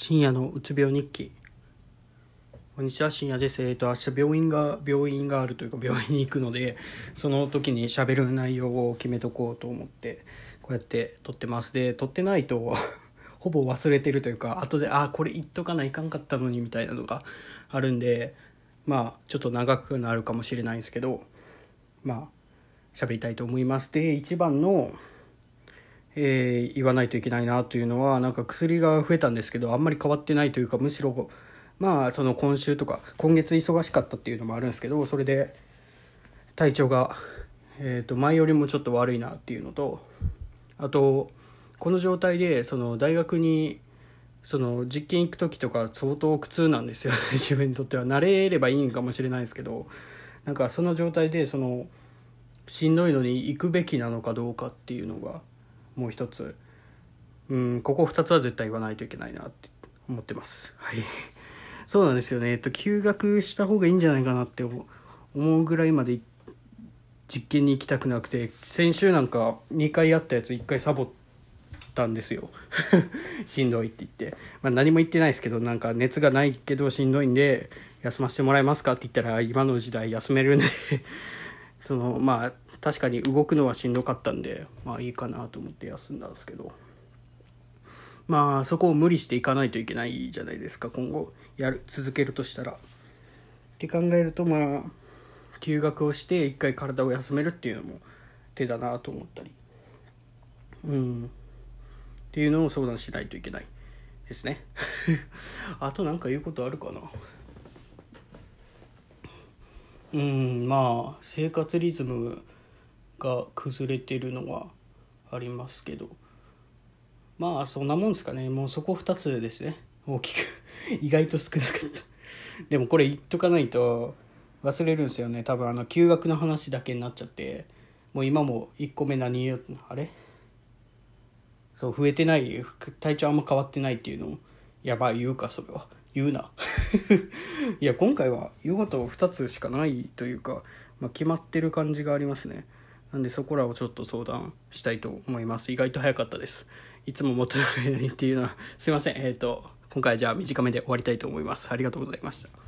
深夜のうつ病日記。こんにちは深夜です。えっ、と明日病院が病院があるというか病院に行くのでその時に喋る内容を決めとこうと思ってこうやって撮ってます。で撮ってないと ほぼ忘れてるというか後でああこれ言っとかないかんかったのにみたいなのがあるんでまあちょっと長くなるかもしれないんですけどまあ喋りたいと思います。で一番のえー、言わないといけないなというのはなんか薬が増えたんですけどあんまり変わってないというかむしろまあその今週とか今月忙しかったっていうのもあるんですけどそれで体調が、えー、と前よりもちょっと悪いなっていうのとあとこの状態でその大学にその実験行く時とか相当苦痛なんですよ。自分にとっては。慣れればいいんかもしれないですけどなんかその状態でそのしんどいのに行くべきなのかどうかっていうのがもう一つ。うんここ2つは絶対言わないといけないなって思ってます。はい。そうなんですよね。えっと休学した方がいいんじゃないかなって思うぐらいまで実験に行きたくなくて先週なんか2回やったやつ1回サボったんですよ。しんどいって言って、まあ、何も言ってないですけどなんか熱がないけどしんどいんで休ませてもらえますかって言ったら今の時代休めるんで。そのまあ確かに動くのはしんどかったんでまあいいかなと思って休んだんですけど。まあそこを無理していかないといけないじゃないですか今後。やる続けるとしたら。って考えるとまあ休学をして一回体を休めるっていうのも手だなと思ったり。うん。っていうのを相談しないといけないですね。あと何か言うことあるかな。うんまあ生活リズムが崩れてるのはありますけど。まあそんなもんですかね。もうそこ2つですね。大きく。意外と少なかった。でもこれ言っとかないと忘れるんですよね。多分あの休学の話だけになっちゃって。もう今も1個目何言うあれ？そう増えてない。体調あんま変わってないっていうのをやばい言うかそれは。言うな。いや今回は言うこと2つしかないというか、まあ、決まってる感じがありますね。なんでそこらをちょっと相談したいと思います。意外と早かったです。いつももっと長いのにっていうのはすいません。えっ、ー、と今回じゃあ短めで終わりたいと思います。ありがとうございました。